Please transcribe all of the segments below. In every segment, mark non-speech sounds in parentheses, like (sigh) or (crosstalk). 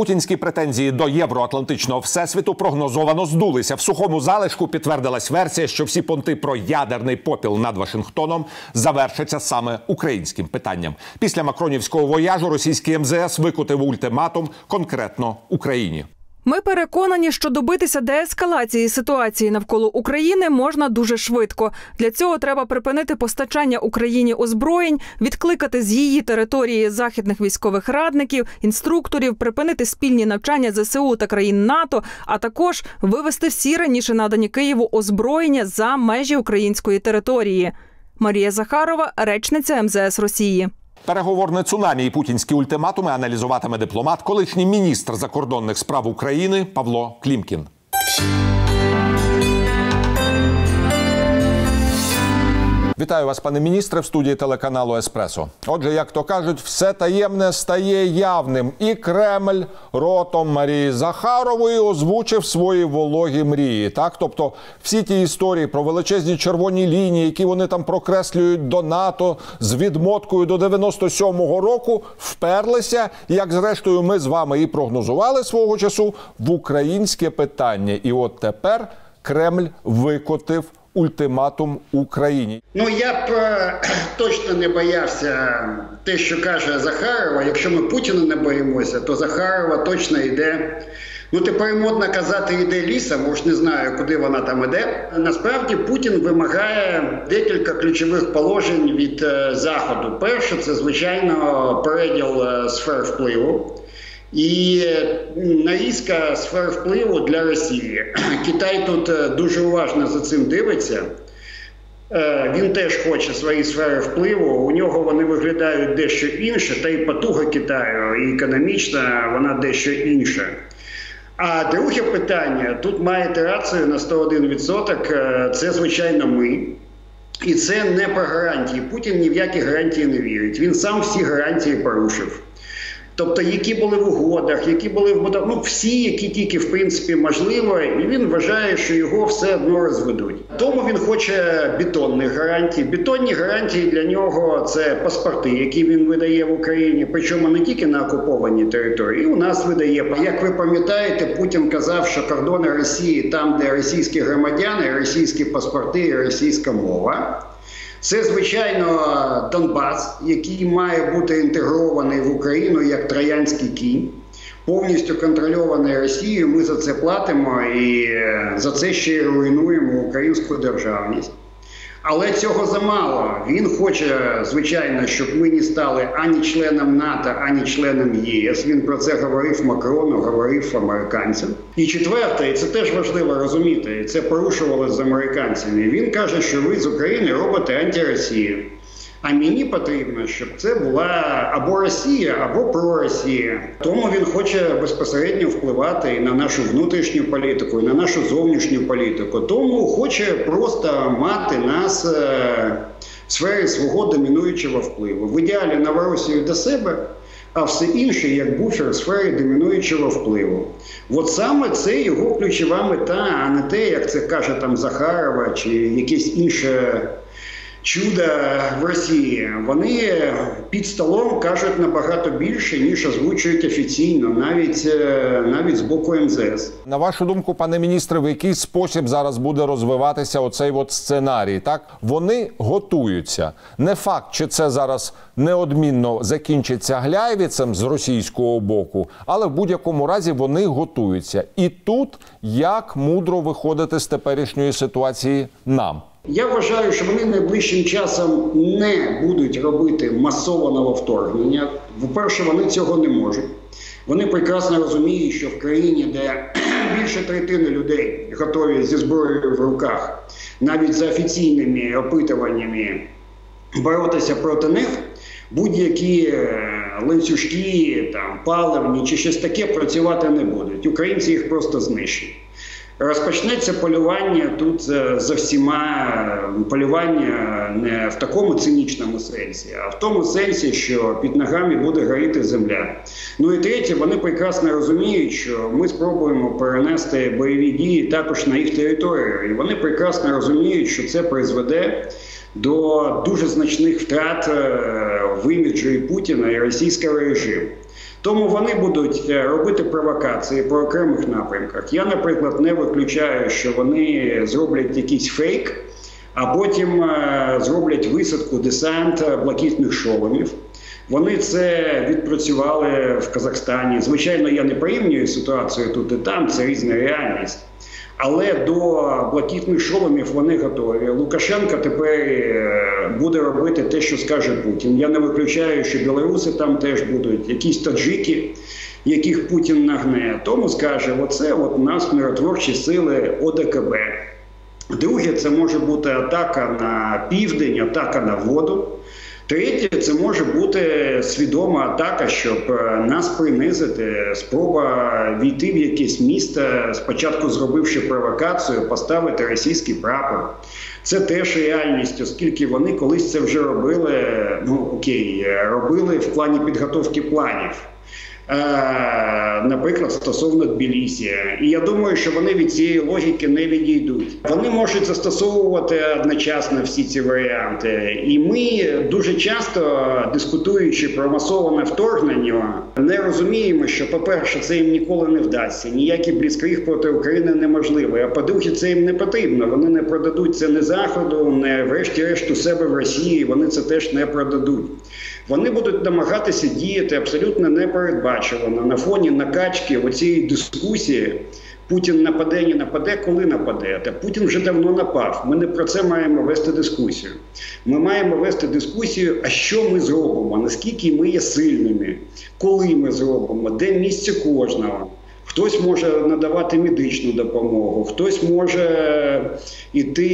Путінські претензії до євроатлантичного всесвіту прогнозовано здулися. В сухому залишку підтвердилась версія, що всі понти про ядерний попіл над Вашингтоном завершаться саме українським питанням. Після макронівського вояжу російський МЗС викотив ультиматум конкретно Україні. Ми переконані, що добитися деескалації ситуації навколо України можна дуже швидко. Для цього треба припинити постачання Україні озброєнь, відкликати з її території західних військових радників, інструкторів, припинити спільні навчання ЗСУ та країн НАТО, а також вивести всі раніше надані Києву озброєння за межі української території. Марія Захарова, речниця МЗС Росії. Переговорне цунамі і путінські ультиматуми аналізуватиме дипломат, колишній міністр закордонних справ України Павло Клімкін. Вітаю вас, пане міністре, в студії телеканалу Еспресо. Отже, як то кажуть, все таємне стає явним, і Кремль ротом Марії Захарової озвучив свої вологі мрії. Так, тобто, всі ті історії про величезні червоні лінії, які вони там прокреслюють до НАТО з відмоткою до 97-го року, вперлися, як зрештою ми з вами і прогнозували свого часу в українське питання. І от тепер Кремль викотив ультиматум Україні. Ну я б е, (clears throat) точно не боявся те, що каже Захарова. Якщо ми Путіна не боїмося, то Захарова точно йде. Ну, тепер модно казати, йде лісом, бо ж не знаю, куди вона там іде. Насправді Путін вимагає декілька ключових положень від е, заходу. Перше, це звичайно переділ е, сфер впливу. І нарізка сфер впливу для Росії. (clears throat) Китай тут е, дуже уважно за цим дивиться. Е, він теж хоче свої сфери впливу. У нього вони виглядають дещо інше, та й потуга Китаю, і економічна вона дещо інша. А друге питання: тут маєте рацію на 101%. Е, це, звичайно, ми. І це не про гарантії. Путін ні в які гарантії не вірить. Він сам всі гарантії порушив. Тобто, які були в угодах, які були в ну, всі, які тільки в принципі можливо, і він вважає, що його все одно розведуть. Тому він хоче бетонних гарантій. Бетонні гарантії для нього це паспорти, які він видає в Україні, причому не тільки на окупованій території. І у нас видає. Як ви пам'ятаєте, Путін казав, що кордони Росії там, де російські громадяни, російські паспорти, і російська мова. Це звичайно Донбас, який має бути інтегрований в Україну як троянський кінь, повністю контрольований Росією. Ми за це платимо і е, за це ще руйнуємо українську державність. Але цього замало. Він хоче, звичайно, щоб ми не стали ані членом НАТО, ані членом ЄС. Він про це говорив Макрону, говорив американцям. І четверте, і це теж важливо розуміти, це порушували з американцями. Він каже, що ви з України робите антиросію. А мені потрібно, щоб це була або Росія, або проросія. Тому він хоче безпосередньо впливати і на нашу внутрішню політику, і на нашу зовнішню політику. Тому хоче просто мати нас е, в сфері свого домінуючого впливу. В ідеалі Новоросію до себе. А все інше як буфер в сфері домінуючого впливу. От саме це його ключова мета, а не те, як це каже там Захарова чи якесь інше чуда в Росії, вони під столом кажуть набагато більше ніж озвучують офіційно, навіть е, навіть з боку МЗС. На вашу думку, пане міністре, в який спосіб зараз буде розвиватися оцей от сценарій? Так вони готуються. Не факт, чи це зараз неодмінно закінчиться гляєвіцем з російського боку, але в будь-якому разі вони готуються. І тут як мудро виходити з теперішньої ситуації нам. Я вважаю, що вони найближчим часом не будуть робити масованого вторгнення. По-перше, вони цього не можуть. Вони прекрасно розуміють, що в країні, де (clears throat) більше третини людей готові зі зброєю в руках, навіть за офіційними опитуваннями боротися проти них, будь-які е, ланцюжки, там паливні чи щось таке працювати не будуть. Українці їх просто знищують. Розпочнеться полювання тут е, за всіма полювання не в такому цинічному сенсі, а в тому сенсі, що під ногами буде горіти земля. Ну і третє, вони прекрасно розуміють, що ми спробуємо перенести бойові дії також на їх територію, і вони прекрасно розуміють, що це призведе до дуже значних втрат е, в іміджі Путіна і російського режиму. Тому вони будуть е, робити провокації по окремих напрямках. Я, наприклад, не виключаю, що вони зроблять якийсь фейк, а потім е, зроблять висадку десант блакитних шоломів. Вони це відпрацювали в Казахстані. Звичайно, я не порівнюю ситуацію тут і там, це різна реальність. Але до блакитних шоломів вони готові. Лукашенко тепер е, буде робити те, що скаже Путін. Я не виключаю, що білоруси там теж будуть, якісь таджики, яких Путін нагне. Тому скаже: оце от нас миротворчі сили ОДКБ. Друге, це може бути атака на південь, атака на воду. Третє, це може бути свідома атака, щоб е, нас принизити, спроба війти в якесь місто, спочатку зробивши провокацію, поставити російський прапор. Це теж реальність, оскільки вони колись це вже робили. Ну окей, робили в плані підготовки планів. Е, наприклад, стосовно Тбілісі. І я думаю, що вони від цієї логіки не відійдуть. Вони можуть застосовувати одночасно всі ці варіанти. І ми дуже часто дискутуючи про масоване вторгнення, не розуміємо, що, по-перше, це їм ніколи не вдасться. Ніякий бліцкриг проти України неможливо. А по-друге, це їм не потрібно. Вони не продадуть це не заходу, не врешті-решт у себе в Росії. Вони це теж не продадуть. Вони будуть намагатися діяти абсолютно непередбачувано на фоні накачки оцієї дискусії. Путін нападе, не нападе, коли нападе. Та Путін вже давно напав. Ми не про це маємо вести дискусію. Ми маємо вести дискусію, а що ми зробимо, наскільки ми є сильними, коли ми зробимо, де місце кожного. Хтось може надавати медичну допомогу, хтось може іти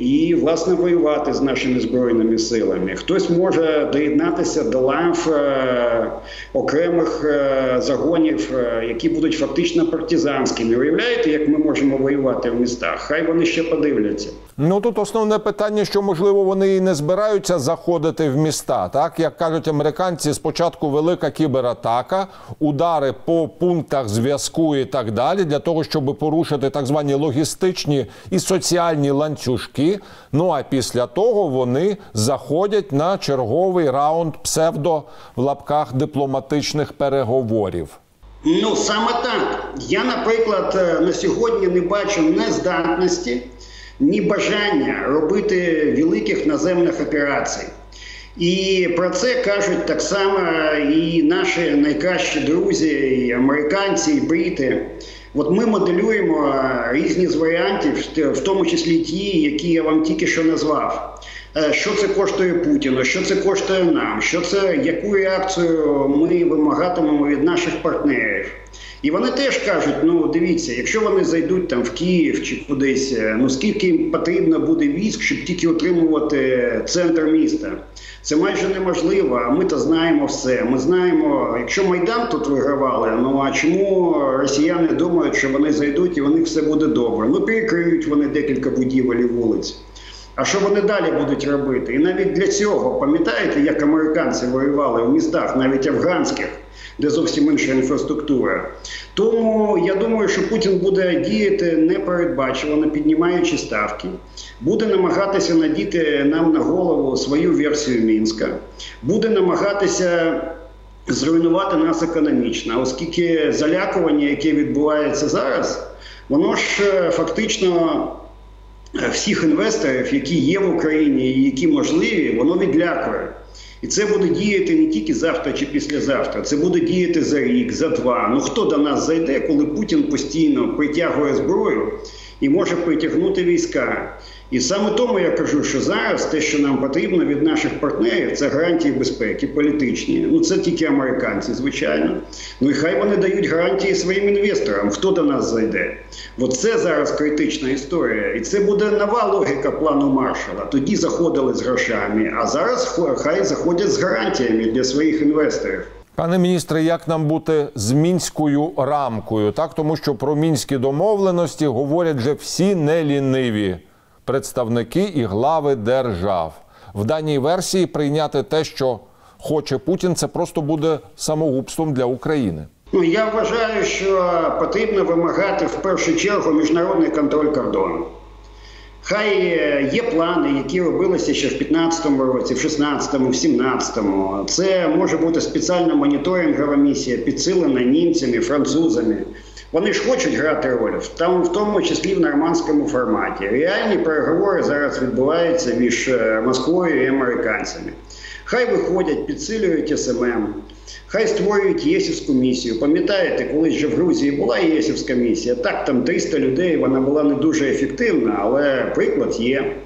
і власне воювати з нашими збройними силами. Хтось може доєднатися до лав е, окремих е, загонів, е, які будуть фактично партизанськими. Уявляєте, як ми можемо воювати в містах? Хай вони ще подивляться. Ну тут основне питання, що можливо вони і не збираються заходити в міста. Так як кажуть американці, спочатку велика кібератака, удари по пунктах зв'язку і так далі, для того, щоб порушити так звані логістичні і соціальні ланцюжки. Ну а після того вони заходять на черговий раунд псевдо в лапках дипломатичних переговорів. Ну саме так. Я, наприклад, е, на сьогодні не бачу нездатності ні бажання робити великих наземних операцій. І про це кажуть так само і наші найкращі друзі, і американці, і брити. От ми моделюємо різні з варіантів, в тому числі ті, які я вам тільки що назвав. Е, що це коштує Путіну, що це коштує нам, що це яку реакцію ми вимагатимемо від наших партнерів. І вони теж кажуть: ну дивіться, якщо вони зайдуть там в Київ чи кудись, е, ну скільки їм потрібно буде військ, щоб тільки отримувати центр міста. Це майже неможливо. А ми то знаємо все. Ми знаємо, якщо майдан тут вигравали, ну а чому росіяни думають, що вони зайдуть і у них все буде добре? Ну перекриють вони декілька будівель і вулиць. А що вони далі будуть робити? І навіть для цього пам'ятаєте, як американці воювали в містах, навіть афганських де зовсім інша інфраструктура. Тому я думаю, що Путін буде діяти непередбачувано, піднімаючи ставки, буде намагатися надіти нам на голову свою версію мінська, буде намагатися. Зруйнувати нас економічно, оскільки залякування, яке відбувається зараз, воно ж е, фактично всіх інвесторів, які є в Україні і які можливі, воно відлякує. І це буде діяти не тільки завтра чи післязавтра, це буде діяти за рік, за два. Ну хто до нас зайде, коли Путін постійно притягує зброю і може притягнути війська? І саме тому я кажу, що зараз те, що нам потрібно від наших партнерів, це гарантії безпеки, політичні. Ну це тільки американці, звичайно. Ну і хай вони дають гарантії своїм інвесторам, хто до нас зайде. От це зараз критична історія, і це буде нова логіка плану маршала. Тоді заходили з грошами, а зараз хай заходять з гарантіями для своїх інвесторів. Пане міністре, як нам бути з мінською рамкою? Так, тому що про мінські домовленості говорять вже всі неліниві представники і глави держав. В даній версії прийняти те, що хоче Путін, це просто буде самогубством для України. Ну я вважаю, що потрібно вимагати в першу чергу міжнародний контроль кордону. Хай е, є плани, які робилися ще в 15-му році, в 16-му, в 17-му. Це може бути спеціальна моніторингова місія, підсилена німцями, французами. Вони ж хочуть грати роль, там в тому числі в нормандському форматі. Реальні переговори зараз відбуваються між е, Москвою і американцями. Хай виходять, підсилюють СММ, хай створюють ЄСівську місію. Пам'ятаєте, колись же в Грузії була ЄСівська місія. Так, там 300 людей, вона була не дуже ефективна, але приклад є.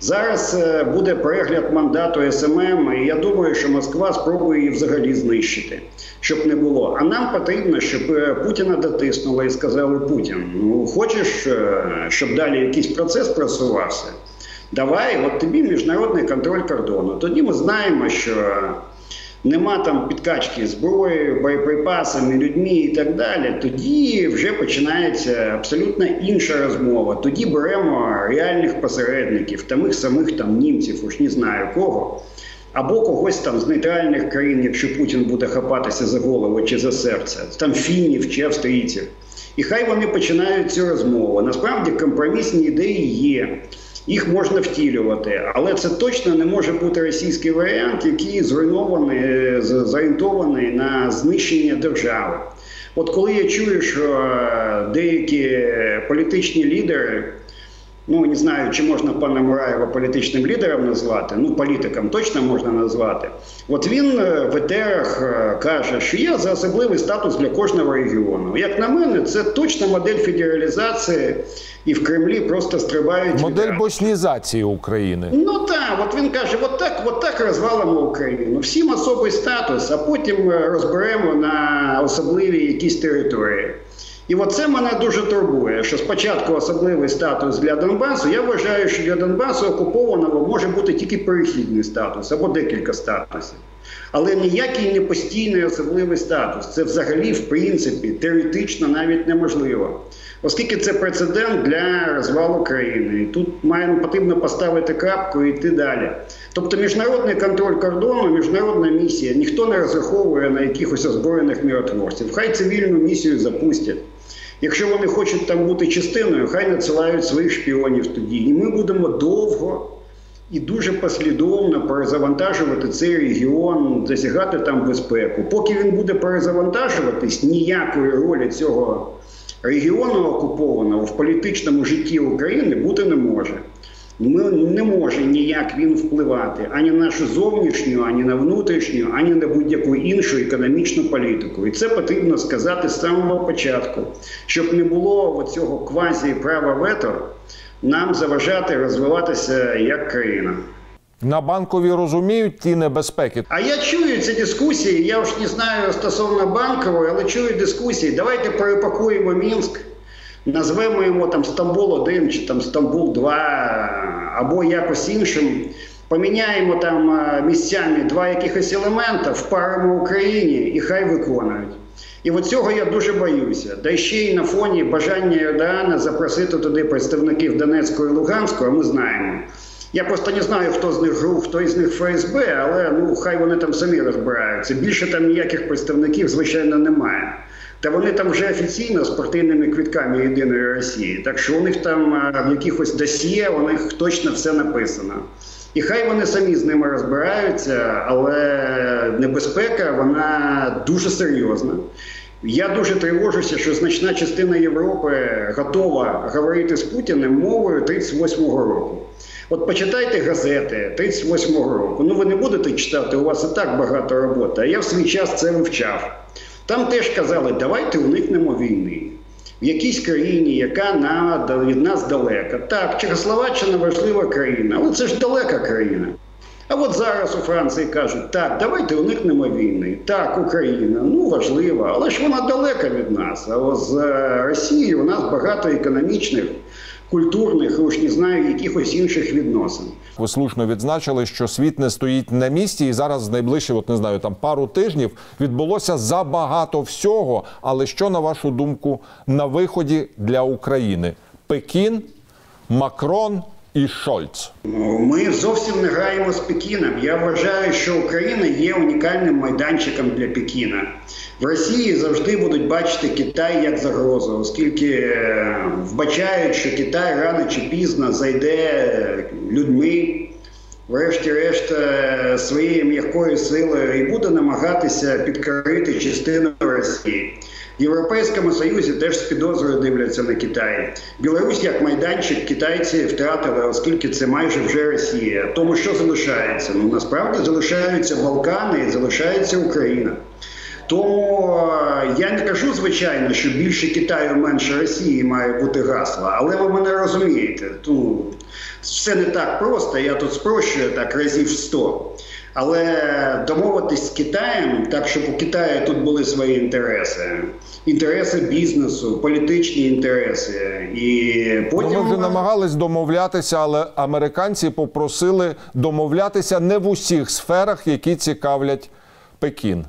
Зараз е, буде перегляд мандату СММ, і я думаю, що Москва спробує її взагалі знищити, щоб не було. А нам потрібно, щоб е, Путіна дотиснули і сказали Путін: ну хочеш, е, щоб далі якийсь процес просувався? Давай, от тобі міжнародний контроль кордону. Тоді ми знаємо, що нема там підкачки зброєю, боєприпасами, людьми і так далі. Тоді вже починається абсолютно інша розмова. Тоді беремо реальних посередників, тамих самих там німців, уж не знаю кого. Або когось там з нейтральних країн, якщо Путін буде хапатися за голову чи за серце, там фінів чи австрійців. І хай вони починають цю розмову. Насправді компромісні ідеї є їх можна втілювати, але це точно не може бути російський варіант, який зруйнований, е, зорієнтований на знищення держави. От коли я чую, що е, деякі політичні лідери. Ну не знаю, чи можна пана Мураєва політичним лідером назвати, ну політиком точно можна назвати. От він е, в етерах каже, що є за особливий статус для кожного регіону. Як на мене, це точно модель федералізації і в Кремлі просто стрибають. Модель боснізації України. Ну так, от він каже: от так, от так розвалимо Україну. Всім особий статус, а потім е, розберемо на особливі якісь території. І оце мене дуже турбує, що спочатку особливий статус для Донбасу. Я вважаю, що для Донбасу окупованого може бути тільки перехідний статус або декілька статусів. Але ніякий не постійний особливий статус. Це взагалі, в принципі, теоретично навіть неможливо оскільки це прецедент для розвалу країни. І тут маємо потрібно поставити крапку і йти далі. Тобто, міжнародний контроль кордону, міжнародна місія, ніхто не розраховує на якихось озброєних миротворців. Хай цивільну місію запустять. Якщо вони хочуть там бути частиною, хай надсилають своїх шпіонів тоді. І ми будемо довго і дуже послідовно перезавантажувати цей регіон, досягати там безпеку. Поки він буде перезавантажуватись, ніякої ролі цього регіону окупованого в політичному житті України бути не може. Ми не може ніяк він впливати ані на нашу зовнішню, ані на внутрішню, ані на будь-яку іншу економічну політику. І це потрібно сказати з самого початку, щоб не було цього квазі права вето нам заважати розвиватися як країна. На банкові розуміють ті небезпеки. А я чую ці дискусії. Я ж не знаю стосовно банкової, але чую дискусії. Давайте перепакуємо Мінськ, назвемо його там Стамбул 1 чи там Стамбул 2 або якось іншим. Поміняємо там місцями два якихось елемента, впаримо Україні і хай виконують. І от цього я дуже боюся. Та ще й на фоні бажання Йордаана запросити туди представників Донецького і Луганського, ми знаємо. Я просто не знаю, хто з них ГРУ, хто із них ФСБ, але ну хай вони там самі розбираються. Більше там ніяких представників, звичайно, немає. Та вони там вже офіційно з партійними квитками єдиної Росії. Так що у них там в якихось досьє, у них точно все написано. І хай вони самі з ними розбираються, але небезпека вона дуже серйозна. Я дуже тривожуся, що значна частина Європи готова говорити з Путіним мовою 38-го року. От почитайте газети 38-го року. Ну ви не будете читати, у вас і так багато роботи. А я в свій час це вивчав. Там теж казали, давайте уникнемо війни в якійсь країні, яка на, від нас далека. Так, Чехословаччина важлива країна, але це ж далека країна. А от зараз у Франції кажуть, так, давайте уникнемо війни. Так, Україна, ну важлива, але ж вона далека від нас. А з е, Росією у нас багато економічних культурних, уж не знаю, якихось інших відносин. Ви слушно відзначили, що світ не стоїть на місці, і зараз найближчі, от не знаю, там пару тижнів відбулося забагато всього. Але що на вашу думку на виході для України? Пекін, Макрон і Шольц. Ми зовсім не граємо з Пекіном. Я вважаю, що Україна є унікальним майданчиком для Пекіна. В Росії завжди будуть бачити Китай як загрозу, оскільки е, вбачають, що Китай рано чи пізно зайде людьми, врешті-решт, е, своєю м'якою силою і буде намагатися підкорити частину Росії. Європейському Союзі теж з підозрою дивляться на Китай. Білорусь як майданчик китайці втратили, оскільки це майже вже Росія. Тому що залишається? Ну насправді залишаються Балкани і залишається Україна. Тому е, я не кажу, звичайно, що більше Китаю, менше Росії має бути гасло, але ви мене розумієте. Ну, все не так просто, я тут спрощую так разів 100. Але домовитись з Китаєм, так щоб у Китаї тут були свої інтереси, інтереси бізнесу, політичні інтереси, і потім Ну, ми вже намагались домовлятися, але американці попросили домовлятися не в усіх сферах, які цікавлять Пекін.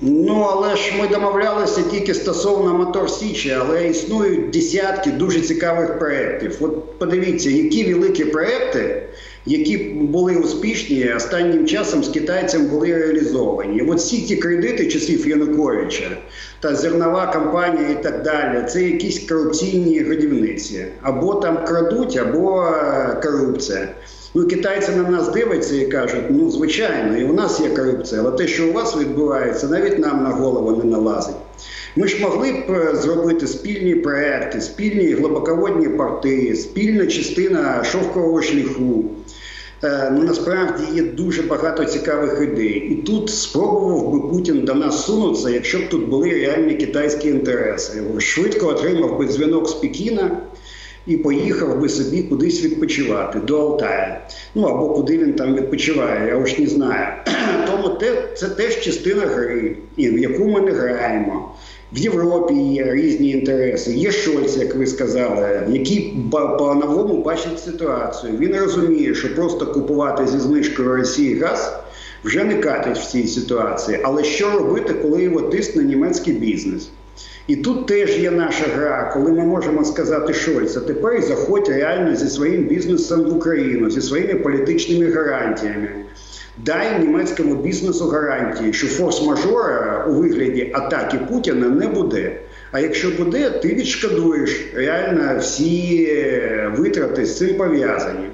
Ну, але ж ми домовлялися тільки стосовно мотор Січі, але існують десятки дуже цікавих проєктів. От подивіться, які великі проєкти, які були успішні, останнім часом з китайцем були реалізовані. От всі ті кредити часів Януковича та зернова компанія і так далі, це якісь корупційні годівниці. Або там крадуть, або е, корупція. Ну, китайці на нас дивляться і кажуть, ну звичайно, і у нас є корупція, але те, що у вас відбувається, навіть нам на голову не налазить. Ми ж могли б е, зробити спільні проекти, спільні глибоководні порти, спільна частина шовкового шляху. Е, Ну насправді є дуже багато цікавих ідей, і тут спробував би Путін до нас сунутися, якщо б тут були реальні китайські інтереси. Швидко отримав би дзвінок з Пекіна і поїхав би собі кудись відпочивати до Алтая. Ну або куди він там відпочиває, я уж не знаю. (clears throat) Тому те, це теж частина гри, і в яку ми не граємо. В Європі є різні інтереси. Є Шольц, як ви сказали, який по-новому бачить ситуацію. Він розуміє, що просто купувати зі знижкою Росії газ вже не катить в цій ситуації. Але що робити, коли його тисне німецький бізнес? І тут теж є наша гра, коли ми можемо сказати Шольц, а тепер заходь реально зі своїм бізнесом в Україну, зі своїми політичними гарантіями. Дай німецькому бізнесу гарантії, що форс-мажора у вигляді атаки Путіна не буде. А якщо буде, ти відшкодуєш реально всі витрати з цим пов'язані.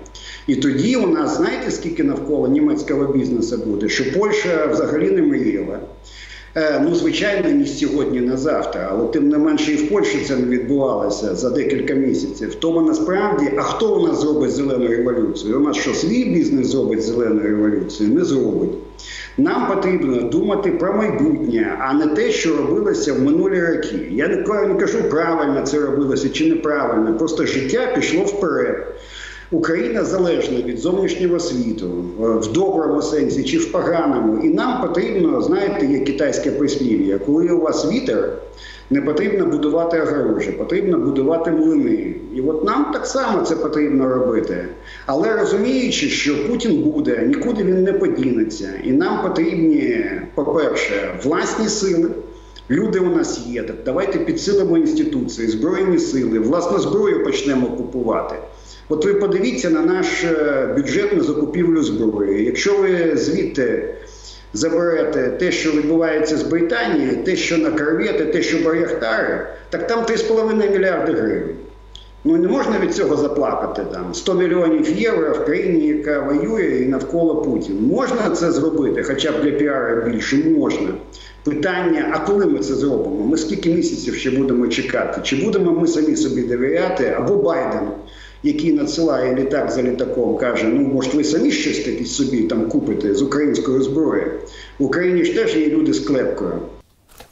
І тоді у нас знаєте, скільки навколо німецького бізнесу буде, що Польща взагалі не мріяла. Ну, звичайно, не сьогодні, не завтра, але тим не менше і в Польщі це не відбувалося за декілька місяців. Тому насправді, а хто у нас зробить зелену революцію? У нас що свій бізнес зробить зелену революцію? Не зробить. Нам потрібно думати про майбутнє, а не те, що робилося в минулі роки. Я не кажу, правильно це робилося чи неправильно. Просто життя пішло вперед. Україна залежна від зовнішнього світу в доброму сенсі чи в поганому, і нам потрібно, знаєте, є китайське прислів'я, коли у вас вітер, не потрібно будувати огорожі, потрібно будувати млини. І от нам так само це потрібно робити. Але розуміючи, що Путін буде, нікуди він не подінеться, і нам потрібні, по-перше, власні сили. Люди у нас є. Так давайте підсилимо інституції, збройні сили, власну зброю почнемо купувати. От ви подивіться на наш бюджет на закупівлю зброї. Якщо ви звідти заберете те, що відбувається з Британії, те, що на корвети, те, що Баряхтари, так там 3,5 мільярди гривень. Ну не можна від цього заплакати там 100 мільйонів євро в країні, яка воює і навколо Путін. Можна це зробити, хоча б для піару більше можна. Питання: а коли ми це зробимо? Ми скільки місяців ще будемо чекати? Чи будемо ми самі собі довіряти або Байден? Який надсилає літак за літаком, каже: ну може, ви самі щось таке собі там купите з української зброї. В Україні ж теж є люди з клепкою.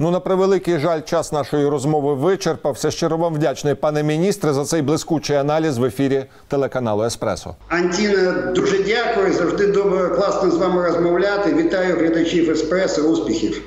Ну, на превеликий жаль, час нашої розмови вичерпався. Щиро вам вдячний, пане міністре, за цей блискучий аналіз в ефірі телеканалу Еспресо. Антіна, дуже дякую. Завжди добре, класно з вами розмовляти. Вітаю глядачів Еспресо. Успіхів.